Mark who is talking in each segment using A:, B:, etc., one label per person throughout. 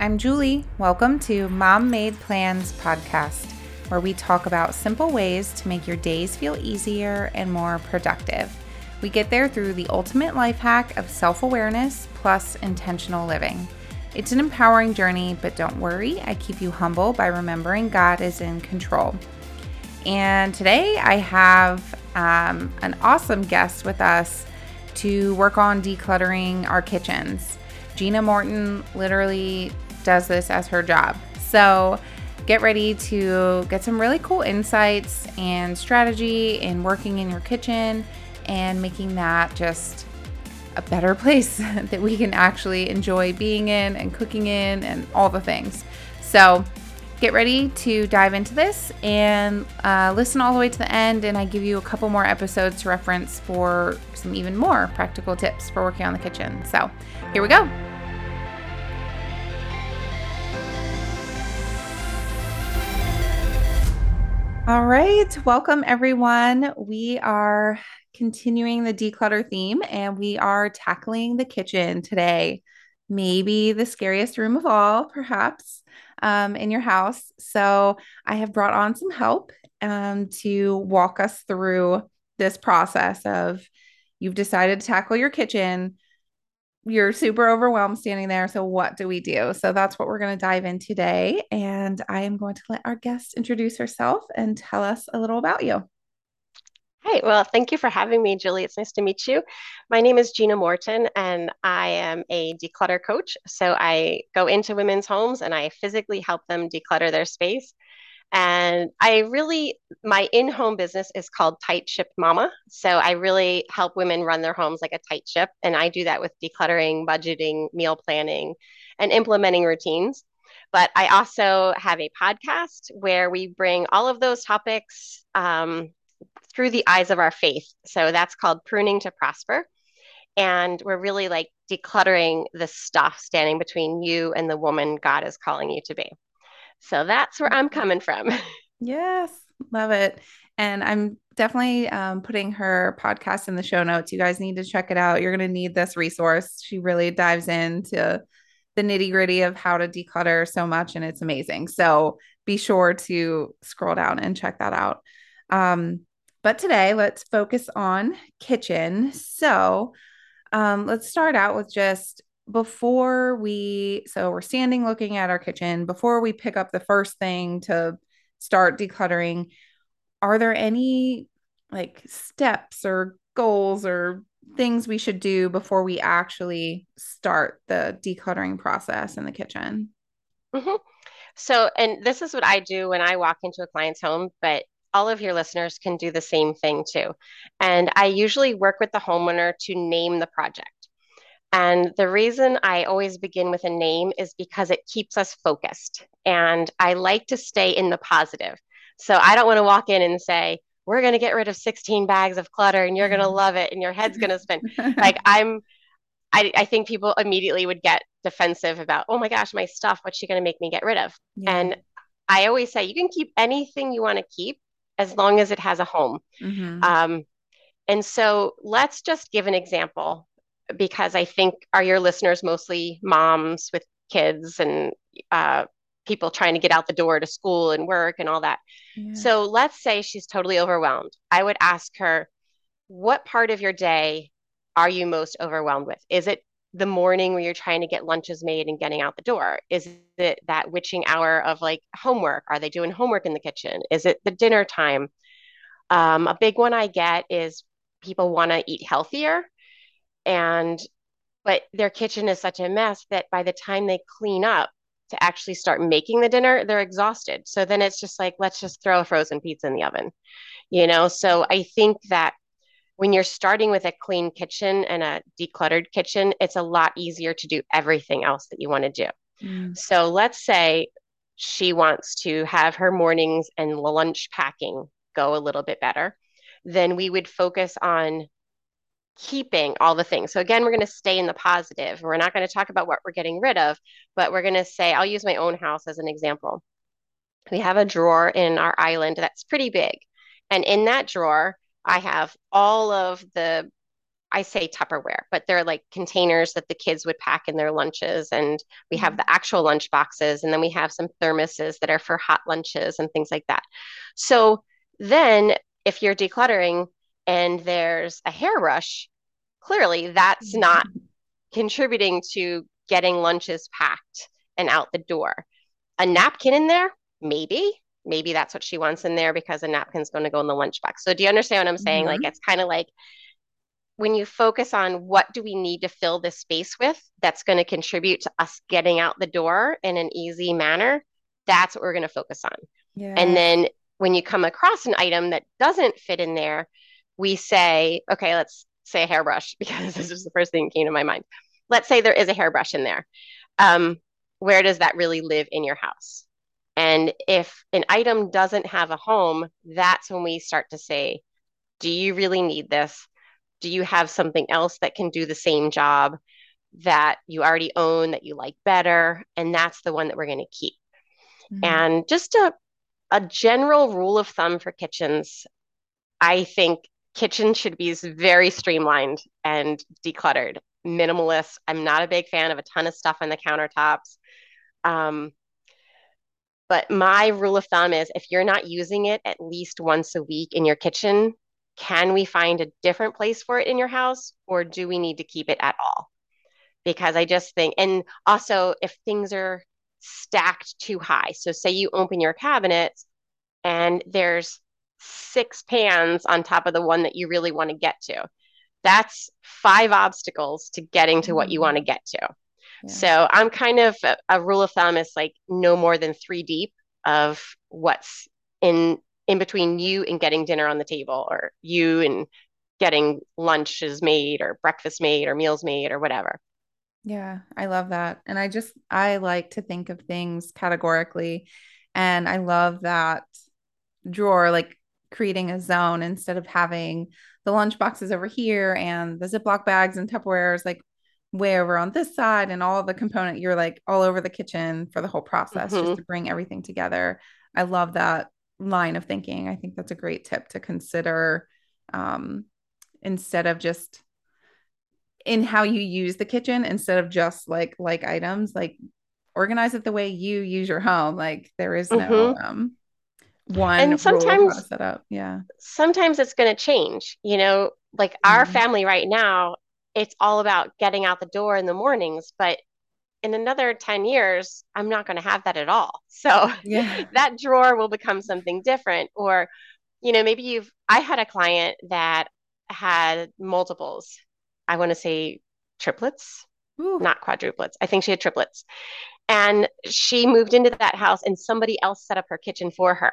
A: I'm Julie. Welcome to Mom Made Plans podcast, where we talk about simple ways to make your days feel easier and more productive. We get there through the ultimate life hack of self awareness plus intentional living. It's an empowering journey, but don't worry, I keep you humble by remembering God is in control. And today I have um, an awesome guest with us to work on decluttering our kitchens. Gina Morton literally does this as her job. So get ready to get some really cool insights and strategy in working in your kitchen and making that just a better place that we can actually enjoy being in and cooking in and all the things. So get ready to dive into this and uh, listen all the way to the end. And I give you a couple more episodes to reference for some even more practical tips for working on the kitchen. So here we go. All right, welcome everyone. We are continuing the declutter theme and we are tackling the kitchen today. Maybe the scariest room of all, perhaps, um, in your house. So I have brought on some help um, to walk us through this process of you've decided to tackle your kitchen you're super overwhelmed standing there. So, what do we do? So, that's what we're going to dive in today. And I am going to let our guest introduce herself and tell us a little about you.
B: Hi, well, thank you for having me, Julie. It's nice to meet you. My name is Gina Morton, and I am a declutter coach. So, I go into women's homes and I physically help them declutter their space. And I really, my in home business is called Tight Ship Mama. So I really help women run their homes like a tight ship. And I do that with decluttering, budgeting, meal planning, and implementing routines. But I also have a podcast where we bring all of those topics um, through the eyes of our faith. So that's called Pruning to Prosper. And we're really like decluttering the stuff standing between you and the woman God is calling you to be. So that's where I'm coming from.
A: yes, love it. And I'm definitely um, putting her podcast in the show notes. You guys need to check it out. You're going to need this resource. She really dives into the nitty gritty of how to declutter so much, and it's amazing. So be sure to scroll down and check that out. Um, but today, let's focus on kitchen. So um, let's start out with just before we so we're standing looking at our kitchen before we pick up the first thing to start decluttering are there any like steps or goals or things we should do before we actually start the decluttering process in the kitchen?
B: Mm-hmm. so and this is what i do when i walk into a client's home but all of your listeners can do the same thing too. And i usually work with the homeowner to name the project and the reason I always begin with a name is because it keeps us focused. And I like to stay in the positive. So I don't want to walk in and say, we're going to get rid of 16 bags of clutter and you're going to mm-hmm. love it and your head's going to spin. like I'm, I, I think people immediately would get defensive about, oh my gosh, my stuff, what's she going to make me get rid of? Yeah. And I always say, you can keep anything you want to keep as long as it has a home. Mm-hmm. Um, and so let's just give an example because I think are your listeners mostly moms with kids and uh, people trying to get out the door to school and work and all that. Yeah. So let's say she's totally overwhelmed. I would ask her, what part of your day are you most overwhelmed with? Is it the morning where you're trying to get lunches made and getting out the door? Is it that witching hour of like homework? Are they doing homework in the kitchen? Is it the dinner time? Um, a big one I get is people want to eat healthier and but their kitchen is such a mess that by the time they clean up to actually start making the dinner they're exhausted. So then it's just like let's just throw a frozen pizza in the oven you know? So i think that when you're starting with a clean kitchen and a decluttered kitchen it's a lot easier to do everything else that you want to do. Mm. so let's say she wants to have her mornings and lunch packing go a little bit better then we would focus on keeping all the things. So again, we're going to stay in the positive. We're not going to talk about what we're getting rid of, but we're going to say, I'll use my own house as an example. We have a drawer in our island that's pretty big. And in that drawer, I have all of the I say Tupperware, but they're like containers that the kids would pack in their lunches. And we have mm-hmm. the actual lunch boxes, and then we have some thermoses that are for hot lunches and things like that. So then, if you're decluttering and there's a hairbrush, clearly that's not contributing to getting lunches packed and out the door. A napkin in there, maybe. Maybe that's what she wants in there because a napkin's going to go in the lunchbox. So, do you understand what I'm saying?
A: Mhm.
B: Like, it's kind of like when you focus on what do we need to fill this space with that's going to contribute to us getting out the door in an easy manner, that's what we're going to focus on.
A: Yeah.
B: And then when you come across an item that doesn't fit in there, we say, okay, let's say a hairbrush because this is the first thing that came to my mind. Let's say there is a hairbrush in there. Um, where does that really live in your house? And if an item doesn't have a home, that's when we start to say, do you really need this? Do you have something else that can do the same job that you already own that you like better? And that's the one that we're going to keep.
A: Mhm.
B: And just a, a general rule of thumb for kitchens, I think kitchen should be very streamlined and decluttered, minimalist. I'm not a big fan of a ton of stuff on the countertops. Um, but my rule of thumb is if you're not using it at least once a week in your kitchen, can we find a different place for it in your house or do we need to keep it at all? Because I just think, and also if things are stacked too high, so say you open your cabinet and there's six pans on top of the one that you really want to get to. That's five obstacles to getting to what you want to get to.
A: Yeah.
B: So I'm kind of a, a rule of thumb is like no more than three deep of what's in in between you and getting dinner on the table or you and getting lunches made or breakfast made or meals made or whatever.
A: Yeah, I love that. And I just, I like to think of things categorically. And I love that drawer, like creating a zone instead of having the lunch boxes over here and the Ziploc bags and Tupperwares like way over on this side and all the component. You're like all over the kitchen for the whole process just
B: Mhm.
A: to bring everything together. I love that line of thinking. I think that's a great tip to consider um, instead of just in how you use the kitchen instead of just like like items like organize it the way you use your home like there is no
B: Mhm.
A: um one
B: And
A: rule of how to
B: sometimes
A: set up yeah
B: sometimes it's going to change. You know, like our
A: Mhm.
B: family right now, it's all about getting out the door in the mornings, but in another 10 years, I'm not going to have that at all. So
A: yeah
B: that drawer will become something different. Or, you know, maybe you've, I had a client that had multiples. I want to say triplets,
A: Ooh.
B: not quadruplets. I think she had triplets. And she moved into that house and somebody else set up her kitchen for her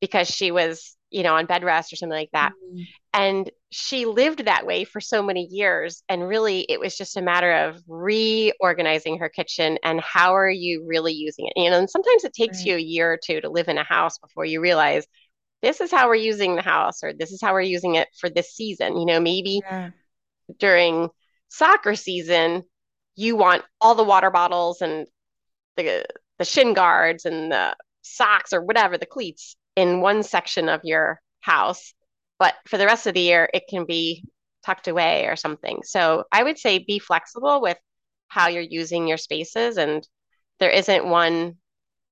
B: because she was, you know, on bed rest or something like that.
A: Mm,
B: And she lived that way for so many years. And really, it was just a matter of reorganizing her kitchen and how are you really using it? You know, and sometimes it takes
A: right
B: you a year or two to live in a house before you realize this is how we're using the house or this is how we're using it for this season. You know, maybe
A: yeah
B: during soccer season, you want all the water bottles and the the shin guards and the socks or whatever, the cleats in one section of your house. But for the rest of the year, it can be tucked away or something. So I would say be flexible with how you're using your spaces and there isn't one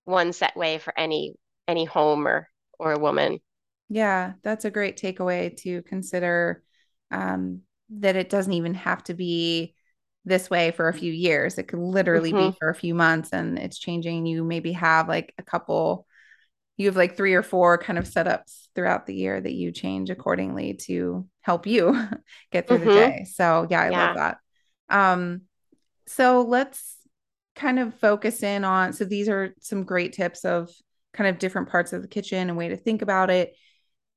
B: one set way for any any home or or a woman.
A: yeah that's a great takeaway to consider um that it doesn't even have to be this way for a few years it could literally be
B: hmm
A: for a few months and it's changing you maybe have like a couple you have like three or four kind of setups throughout the year that you change accordingly to help you get through the
B: hmm
A: day. So yeah, I love that. Um, so let's kind of focus in on, so these are some great tips of kind of different parts of the kitchen and way to think about it.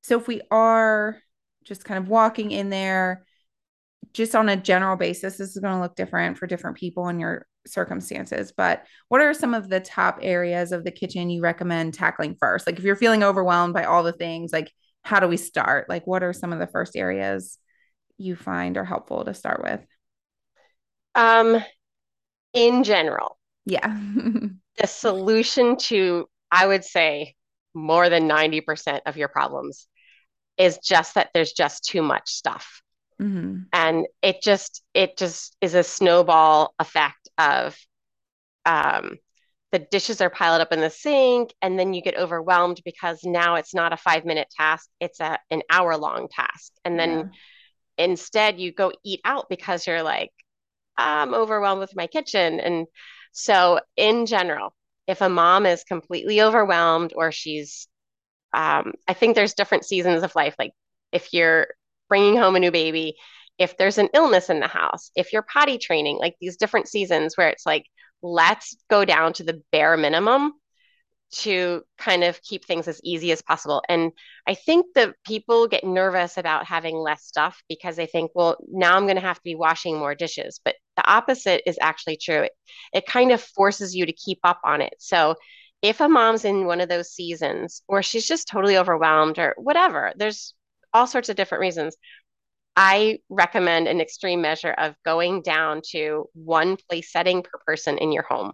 A: So if we are just kind of walking in there, just on a general basis, this is going to look different for different people in your circumstances. But what are some of the top areas of the kitchen you recommend tackling first? Like if you're feeling overwhelmed by all the things, like how do we start? Like what are some of the first areas you find are helpful to start with?
B: Um, in general,
A: Yeah.
B: the solution to, I would say, more than 90% of your problems is just that there's just too much stuff. Mm-hmm. And it just it just is a snowball effect of um, the dishes are piled up in the sink and then you get overwhelmed because now it's not a five minute task it's a an hour long task and then yeah. instead you go eat out because you're like i'm overwhelmed with my kitchen and so in general if a mom is completely overwhelmed or she's um, i think there's different seasons of life like if you're bringing home a new baby if there's an illness in the house if you're potty training like these different seasons where it's like let's go down to the bare minimum to kind of keep things as easy as possible. And I think that people get nervous about having less stuff because they think, well, now I'm going to have to be washing more dishes. But the opposite is actually true. It, it kind of forces you to keep up on it. So if a mom's in one of those seasons or she's just totally overwhelmed or whatever, there's all sorts of different reasons. I recommend an extreme measure of going down to one place setting per person in your home.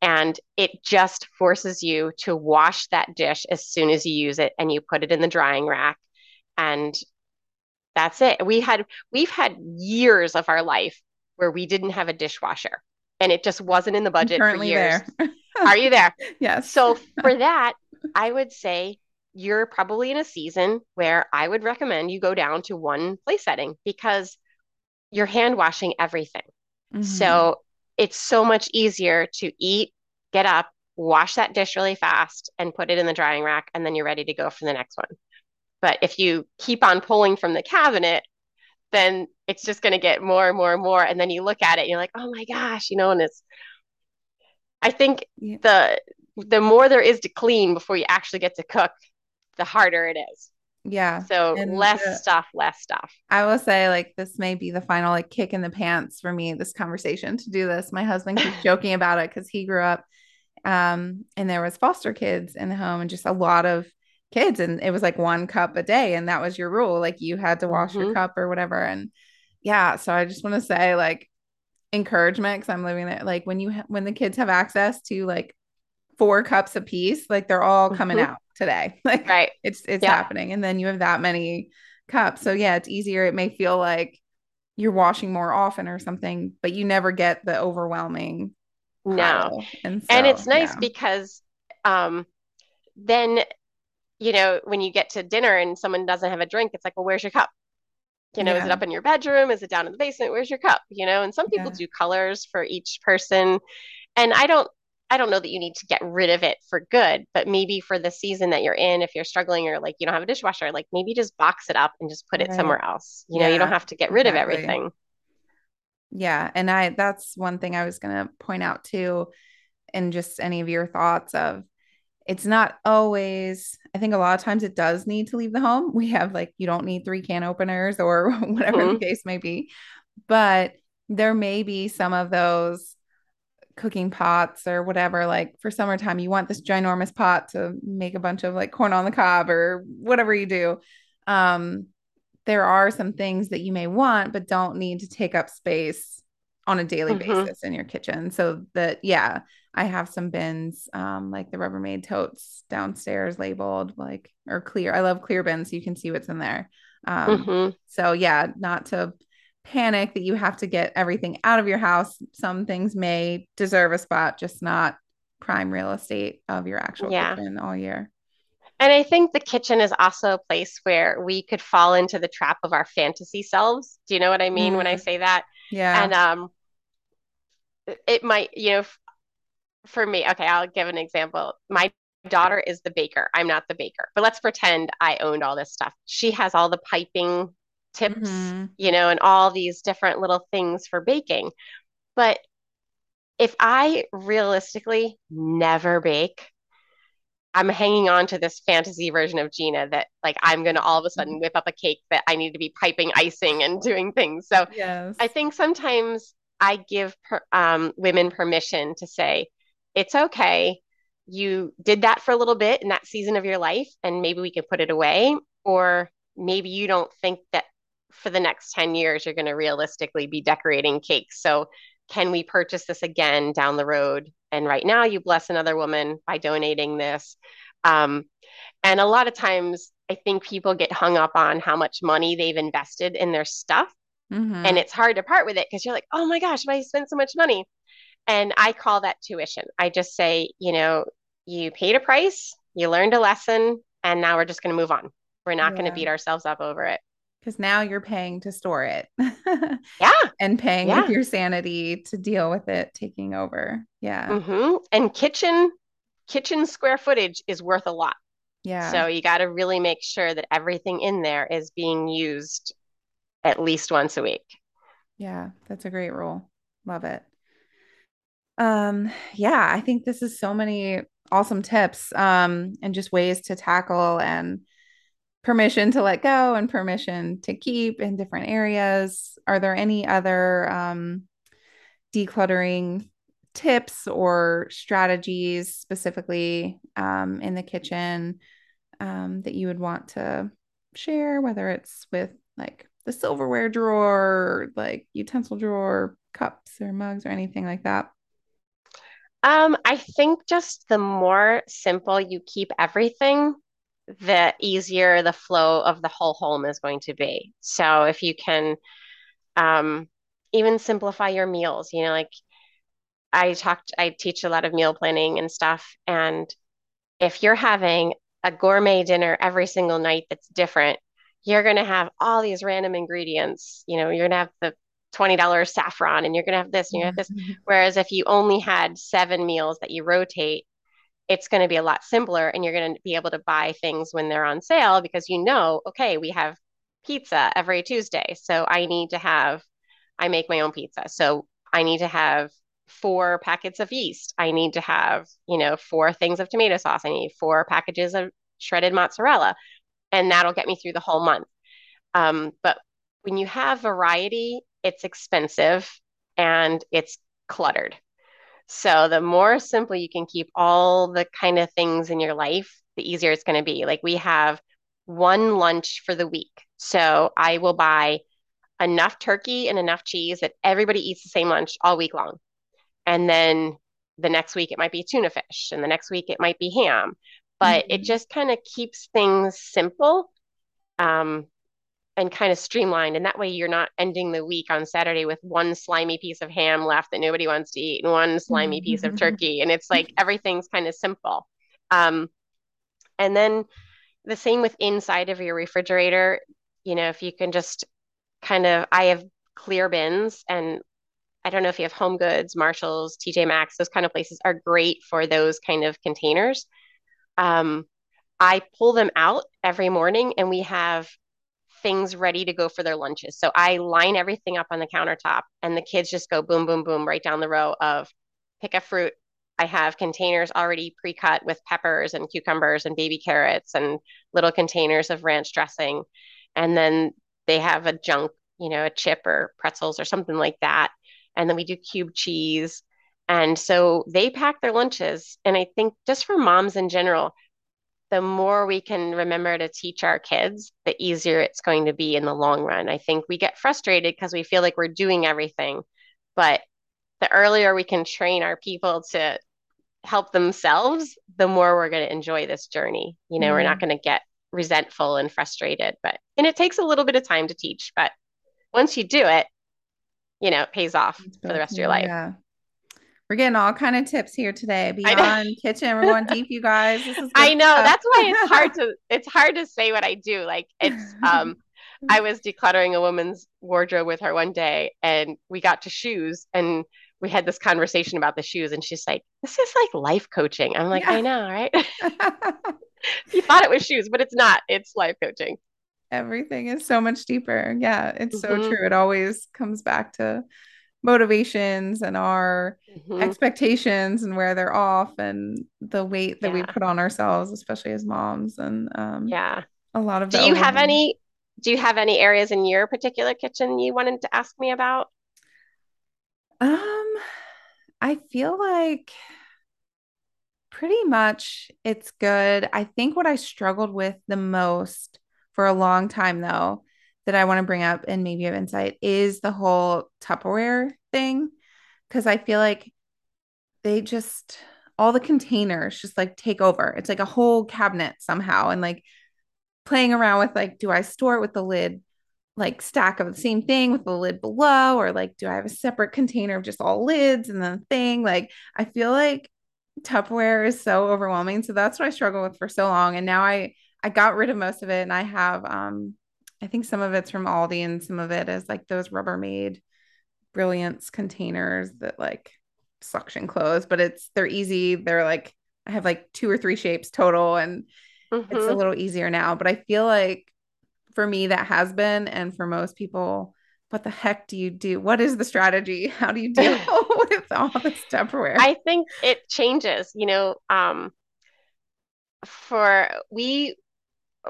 B: And it just forces you to wash that dish as soon as you use it and you put it in the drying rack. And that's it. We had we've had years of our life where we didn't have a dishwasher and it just wasn't in the budget for years. Are you there?
A: yes.
B: So for that, I would say you're probably in a season where I would recommend you go down to one place setting because you're hand washing everything. Mm-hmm. So it's so much easier to eat, get up, wash that dish really fast, and put it in the drying rack, and then you're ready to go for the next one. But if you keep on pulling from the cabinet, then it's just going to get more and more and more. And then you look at it and you're like, oh my gosh, you know, and it's, I think yeah. the, the more there is to clean before you actually get to cook, the harder it is.
A: Yeah.
B: So and less the, stuff, less stuff.
A: I will say, like, this may be the final like kick in the pants for me, this conversation to do this. My husband keeps joking about it because he grew up um and there was foster kids in the home and just a lot of kids and it was like one cup a day and that was your rule like you had to wash mm-hmm. your cup or whatever and yeah so i just want to say like encouragement because i'm living there like when you ha- when the kids have access to like four cups a piece like they're all coming mm-hmm. out today. Like
B: right.
A: it's it's yeah. happening. And then you have that many cups. So yeah, it's easier. It may feel like you're washing more often or something, but you never get the overwhelming
B: no. And, so, and it's nice yeah. because um then you know, when you get to dinner and someone doesn't have a drink, it's like, well, where's your cup? You know, yeah. is it up in your bedroom? Is it down in the basement? Where's your cup? You know, and some people do colors for each person. And I don't I don't know that you need to get rid of it for good, but maybe for the season that you're in, if you're struggling or like you don't have a dishwasher, like maybe just box it up and just put right. it somewhere else. You yeah, know, you don't have to get rid exactly. of everything.
A: Yeah. And I, that's one thing I was going to point out too, and just any of your thoughts of it's not always, I think a lot of times it does need to leave the home. We have like, you don't need three can openers or whatever mm-hmm. the case may be, but there may be some of those cooking pots or whatever like for summertime you want this ginormous pot to make a bunch of like corn on the cob or whatever you do um there are some things that you may want but don't need to take up space on a daily mm-hmm. basis in your kitchen so that yeah i have some bins um like the rubbermaid totes downstairs labeled like or clear i love clear bins so you can see what's in there um mm-hmm. so yeah not to panic that you have to get everything out of your house. Some things may deserve a spot, just not prime real estate of your actual yeah. kitchen all year.
B: And I think the kitchen is also a place where we could fall into the trap of our fantasy selves. Do you know what I mean mm. when I mm. say that?
A: Yeah.
B: And um it might, you know, for me, okay, I'll give an example. My daughter is the baker. I'm not the baker. But let's pretend I owned all this stuff. She has all the piping tips, mm-hmm. you know, and all these different little things for baking. But if I realistically never bake, I'm hanging on to this fantasy version of Gina that like I'm going to all of a sudden whip up a cake that I need to be piping icing and doing things. So
A: yes.
B: I think sometimes I give per, um, women permission to say, it's okay. You did that for a little bit in that season of your life, and maybe we can put it away. Or maybe you don't think that for the next 10 years you're going to realistically be decorating cakes so can we purchase this again down the road and right now you bless another woman by donating this um, and a lot of times I think people get hung up on how much money they've invested in their stuff.
A: Mm-hmm.
B: And it's hard to part with it because you're like, oh my gosh, I spent so much money. And I call that tuition. I just say, you know, you paid a price, you learned a lesson, and now we're just going to move on. We're not yeah. going to beat ourselves up over it.
A: Because now you're paying to store it.
B: yeah.
A: And paying yeah. with your sanity to deal with it taking over. Yeah.
B: Mm-hmm. And kitchen kitchen square footage is worth a lot.
A: Yeah.
B: So you got to really make sure that everything in there is being used at least once a week.
A: Yeah, that's a great rule. Love it. Um, yeah, I think this is so many awesome tips um, and just ways to tackle and permission to let go and permission to keep in different areas. Are there any other um, decluttering tips or strategies specifically um, in the kitchen um, that you would want to share, whether it's with like the silverware drawer, like utensil drawer, cups or mugs or anything like that?
B: Um, I think just the more simple you keep everything, the easier the flow of the whole home is going to be. So if you can um, even simplify your meals, you know, like I talked, I teach a lot of meal planning and stuff. And if you're having a gourmet dinner every single night that's different, you're going to have all these random ingredients. You know, you're going to have the $20 saffron and you're going to have this and you have this. Mm-hmm. Whereas if you only had seven meals that you rotate, it's going to be a lot simpler and you're going to be able to buy things when they're on sale because you know, okay, we have pizza every Tuesday. So I need to have, I make my own pizza. So I need to have four packets of yeast. I need to have, you know, four things of tomato sauce. I need four packages of shredded mozzarella. And that'll get me through the whole month. Um, but when you have variety, it's expensive and it's cluttered. So the more simple you can keep all the kind of things in your life, the easier it's going to be. Like we have one lunch for the week. So I will buy enough turkey and enough cheese that everybody eats the same lunch all week long. And then the next week it might be tuna fish, and the next week it might be ham. But mm-hmm. it just kind of keeps things simple um, and kind of streamlined. And that way you're not ending the week on Saturday with one slimy piece of ham left that nobody wants to eat and one slimy mm-hmm. piece of turkey. And it's like everything's kind of simple. Um, and then the same with inside of your refrigerator. You know, if you can just kind of, I have clear bins and I don't know if you have Home Goods, Marshalls, TJ Maxx, those kind of places are great for those kind of containers. Um, I pull them out every morning and we have things ready to go for their lunches. So I line everything up on the countertop and the kids just go boom, boom, boom right down the row of pick a fruit. I have containers already pre cut with peppers and cucumbers and baby carrots and little containers of ranch dressing. And then they have a junk, you know, a chip or pretzels or something like that and then we do cube cheese. And so they pack their lunches. And I think just for moms in general, the more we can remember to teach our kids, the easier it's going to be in the long run. I think we get frustrated because we feel like we're doing everything. But the earlier we can train our people to help themselves, the more we're going to enjoy this journey. You know, mm-hmm. we're not mm-hmm. going to get resentful and frustrated, but, and it takes a little bit of time to teach, but once you do it, you know, it pays off for the rest of your life.
A: Yeah. We're getting all kind of tips here today beyond kitchen. We're going deep, you guys. This is
B: I know. Stuff. That's why it's hard to it's hard to say what I do. Like it's um I was decluttering a woman's wardrobe with her one day and we got to shoes and we had this conversation about the shoes and she's like, This is like life coaching. I'm like, yeah. I know, right? you thought it was shoes, but it's not. It's life coaching
A: everything is so much deeper. Yeah, it's mm-hmm. so true. It always comes back to motivations and our mm-hmm. expectations and where they're off and the weight that yeah. we put on ourselves, especially as moms. And um,
B: yeah,
A: a lot of.
B: Do you have any? Do you have any areas in your particular kitchen you wanted to ask me about?
A: Um, I feel like pretty much it's good. I think what I struggled with the most for a long time though that I want to bring up and maybe have insight is the whole Tupperware thing. Cause I feel like they just all the containers just like take over. It's like a whole cabinet somehow. And like playing around with like, do I store it with the lid like stack of the same thing with the lid below, or like, do I have a separate container of just all lids and the thing? Like, I feel like Tupperware is so overwhelming. So that's what I struggled with for so long. And now I I got rid of most of it and I have um I think some of it's from Aldi and some of it is like those Rubbermaid brilliance containers that like suction close, but it's they're easy. They're like I have like two or three shapes total and mm-hmm. it's a mm-hmm. little easier now. But I feel like for me that has been and for most people what the heck do you do? What is the strategy? How do you deal with all this Tupperware?
B: I think it changes. You know, um, for we,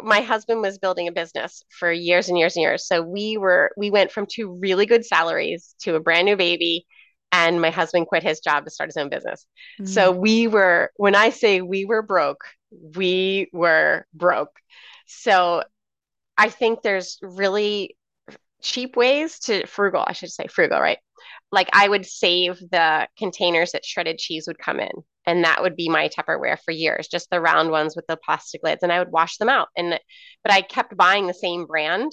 B: my husband was building a business for years and years and years. So we were we went from two really good salaries to a brand new baby, and my husband quit his job to start his own business. Mm-hmm. So we were when I say we were broke, we were broke. So I think there's really cheap ways to frugal, I should say frugal, right? Like I would save the containers that shredded cheese would come in. And that would be my Tupperware for years, just the round ones with the plastic lids. And I would wash them out. And but I kept buying the same brand.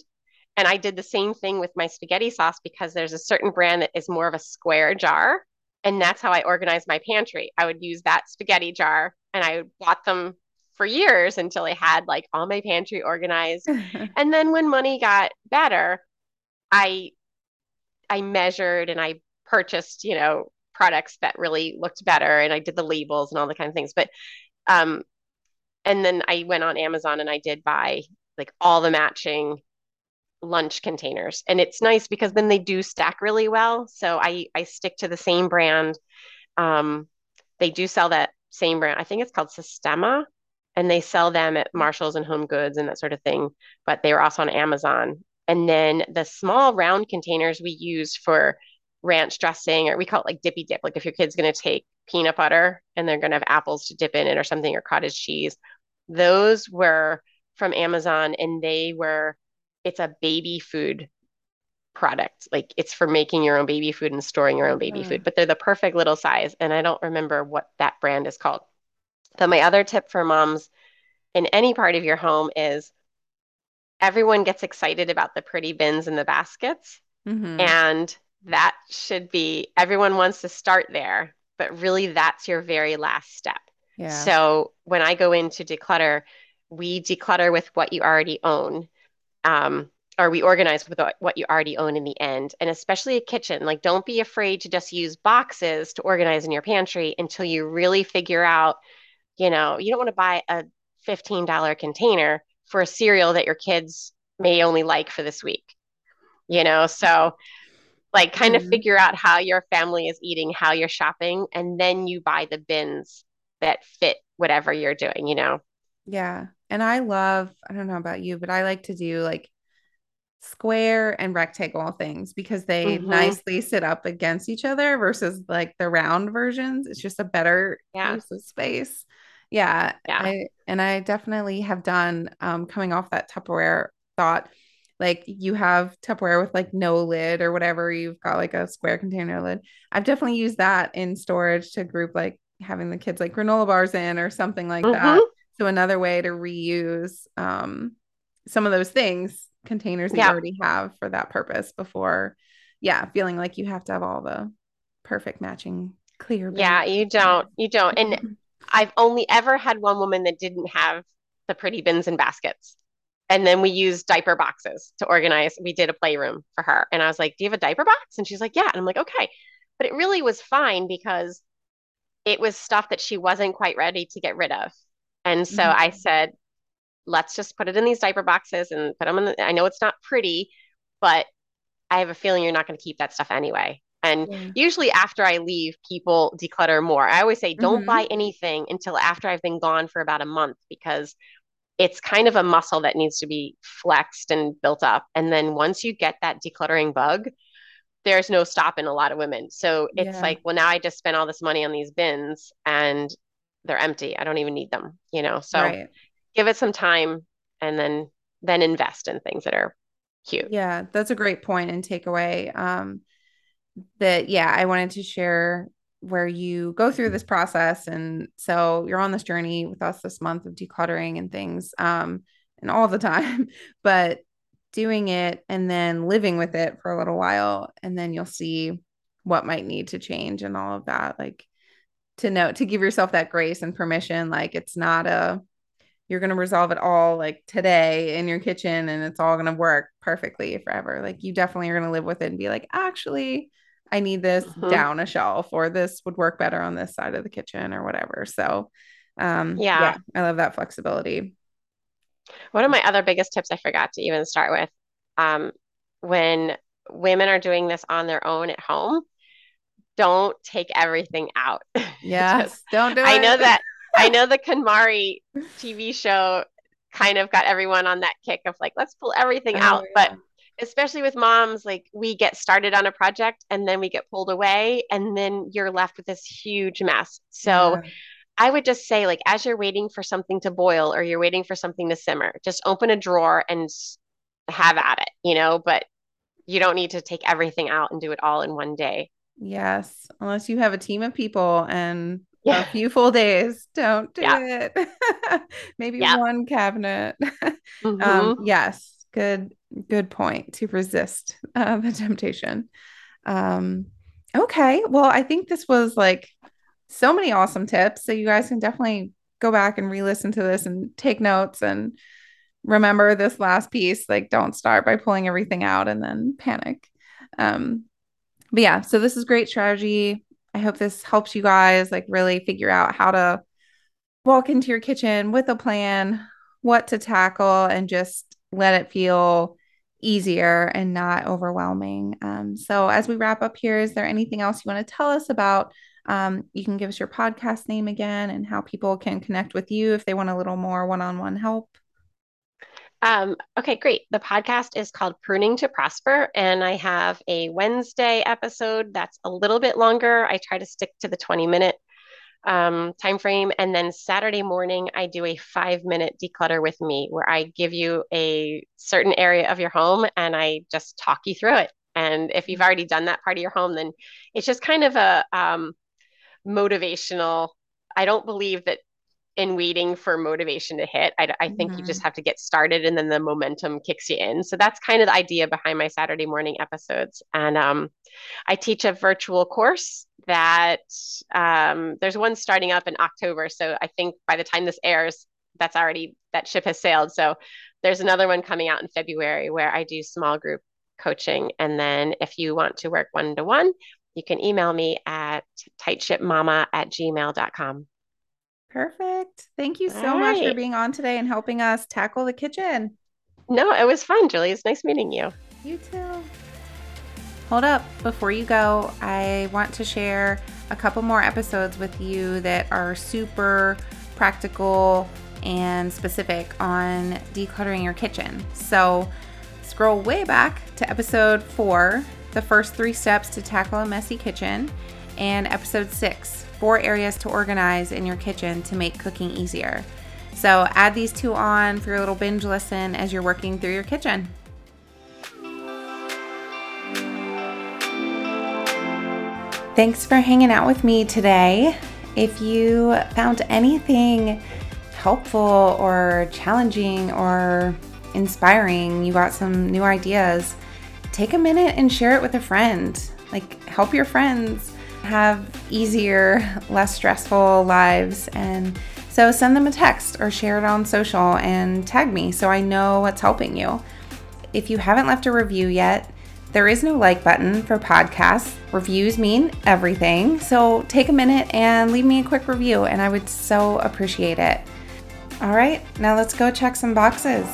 B: And I did the same thing with my spaghetti sauce because there's a certain brand that is more of a square jar. And that's how I organized my pantry. I would use that spaghetti jar and I bought them for years until I had like all my pantry organized. and then when money got better, I I measured and I purchased, you know, products that really looked better and I did the labels and all the kind of things. But um and then I went on Amazon and I did buy like all the matching lunch containers. And it's nice because then they do stack really well. So I I stick to the same brand. Um they do sell that same brand. I think it's called Sistema and they sell them at Marshalls and Home Goods and that sort of thing, but they were also on Amazon and then the small round containers we use for ranch dressing, or we call it like dippy dip. Like if your kid's going to take peanut butter and they're going to have apples to dip in it or something, or cottage cheese, those were from Amazon and they were, it's a baby food product. Like it's for making your own baby food and storing your own baby mm. food, but they're the perfect little size. And I don't remember what that brand is called. So, my other tip for moms in any part of your home is everyone gets excited about the pretty bins and the baskets. Mm-hmm. And that should be everyone wants to start there, but really that's your very last step. Yeah. So when I go in to declutter, we declutter with what you already own. Um, or we organize with what you already own in the end and especially a kitchen like don't be afraid to just use boxes to organize in your pantry until you really figure out you know you don't want to buy a $15 container for a cereal that your kids may only like for this week. You know, so like kind mm-hmm. of figure out how your family is eating, how you're shopping, and then you buy the bins that fit whatever you're doing, you know?
A: Yeah. And I love, I don't know about you, but I like to do like square and rectangle things because they mm-hmm. nicely sit up against each other versus like the round versions. It's just a better yeah. use of space. Yeah. Yeah. I, and I definitely have done um, coming off that Tupperware thought like you have Tupperware with like no lid or whatever, you've got like a square container lid. I've definitely used that in storage to group like having the kids like granola bars in or something like mm-hmm. that. So another way to reuse um, some of those things, containers that yeah. you already have for that purpose before, yeah, feeling like you have to have all the perfect matching clear.
B: Yeah, you don't. You don't. And. I've only ever had one woman that didn't have the pretty bins and baskets. And then we used diaper boxes to organize. We did a playroom for her. And I was like, Do you have a diaper box? And she's like, Yeah. And I'm like, Okay. But it really was fine because it was stuff that she wasn't quite ready to get rid of. And so mm-hmm. I said, Let's just put it in these diaper boxes and put them in. The, I know it's not pretty, but I have a feeling you're not going to keep that stuff anyway. And yeah. usually after I leave, people declutter more. I always say, don't mm-hmm. buy anything until after I've been gone for about a month because it's kind of a muscle that needs to be flexed and built up. And then once you get that decluttering bug, there's no stopping a lot of women. So it's yeah. like, well, now I just spent all this money on these bins and they're empty. I don't even need them, you know? So right. give it some time and then then invest in things that are cute.
A: Yeah, that's a great point and takeaway. Um, that yeah i wanted to share where you go through this process and so you're on this journey with us this month of decluttering and things um and all the time, but doing it and then living with it for a little while and then you'll see what might need to change and all of that like to know to give yourself that grace and permission like it's not a you're going to resolve it all like today in your kitchen and it's all going to work perfectly forever. Like you definitely are going to live with it and be like actually i need this mm-hmm. down a shelf or this would work better on this side of the kitchen or whatever so um yeah. yeah i love that flexibility
B: one of my other biggest tips I forgot to even start with um, when women are doing this on their own at home, don't take everything out.
A: Yes, don't do it.
B: I it. know that. I know the KonMari TV show kind of got everyone on that kick of like, let's pull everything oh, out. Yeah. But especially with moms, like we get started on a project and then we get pulled away, and then you're left with this huge mess. So yeah. I would just say, like, as you're waiting for something to boil or you're waiting for something to simmer, just open a drawer and have at it, you know, but you don't need to take everything out and do it all in one day.
A: Yes. Unless you have a team of people and yeah. a few full days, don't do yeah. it. Maybe yeah. one cabinet. Um, mm-hmm. um, yes. Good, good point to resist uh, the temptation. Um, okay. Well, I think this was like so many awesome tips. So you guys can definitely go back and re-listen to this and take notes and remember this last piece. Like don't start by pulling everything out and then panic. Um, but yeah, so this is great strategy. I hope this helps you guys like really figure out how to walk into your kitchen with a plan, what to tackle, and just let it feel easier and not overwhelming. Um, so, as we wrap up here, is there anything else you want to tell us about um, you can give us your podcast name again and how people can connect with you if they want a little more one on one help.
B: Um, okay, great. The podcast is called Pruning to Prosper, and I have a Wednesday episode that's a little bit longer. I try to stick to the 20 minute um, time frame. And then Saturday morning, I do a five minute declutter with me where I give you a certain area of your home and I just talk you through it. And if you've already done that part of your home, then it's just kind of a um, motivational. I don't believe that in waiting for motivation to hit. I, I think mm-hmm. you just mm-hmm. have to get started and then the momentum kicks you in. So that's kind of the idea behind my Saturday morning episodes. And um, I teach a virtual course that um, there's one starting up in October. So I think by the time this airs, that's already, that ship has sailed. So there's another one coming out in February where I do small group coaching. And then if you want to work one to one, you can email me at tightshipmama at gmail.com.
A: Perfect. Thank you so All much right. for being on today and helping us tackle the kitchen.
B: No, it was fun, Julie. It's nice meeting you.
A: You too. Hold up. Before you go, I want to share a couple more episodes with you that are super practical and specific on decluttering your kitchen. So, scroll way back to episode four the first three steps to tackle a messy kitchen, and episode six, four areas to organize in your kitchen to make cooking easier. So add these two on for your little binge listen as you're working through your kitchen. Thanks for hanging out with me today. If you found anything helpful or challenging or inspiring, you got some new ideas, take a minute and share it with a friend. Like, help your friends have easier, less stressful lives. And so send them a text or share it on social and tag me so I know what's helping you. If you haven't left a review yet, there is no like button for podcasts. Reviews mean everything. So take a minute and leave me a quick review, and I would so appreciate it. All right, now let's go check some boxes.